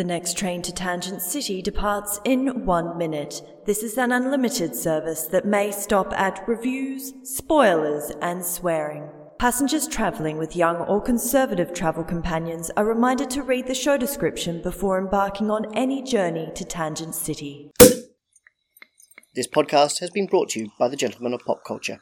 The next train to Tangent City departs in one minute. This is an unlimited service that may stop at reviews, spoilers, and swearing. Passengers travelling with young or conservative travel companions are reminded to read the show description before embarking on any journey to Tangent City. This podcast has been brought to you by the Gentlemen of Pop Culture.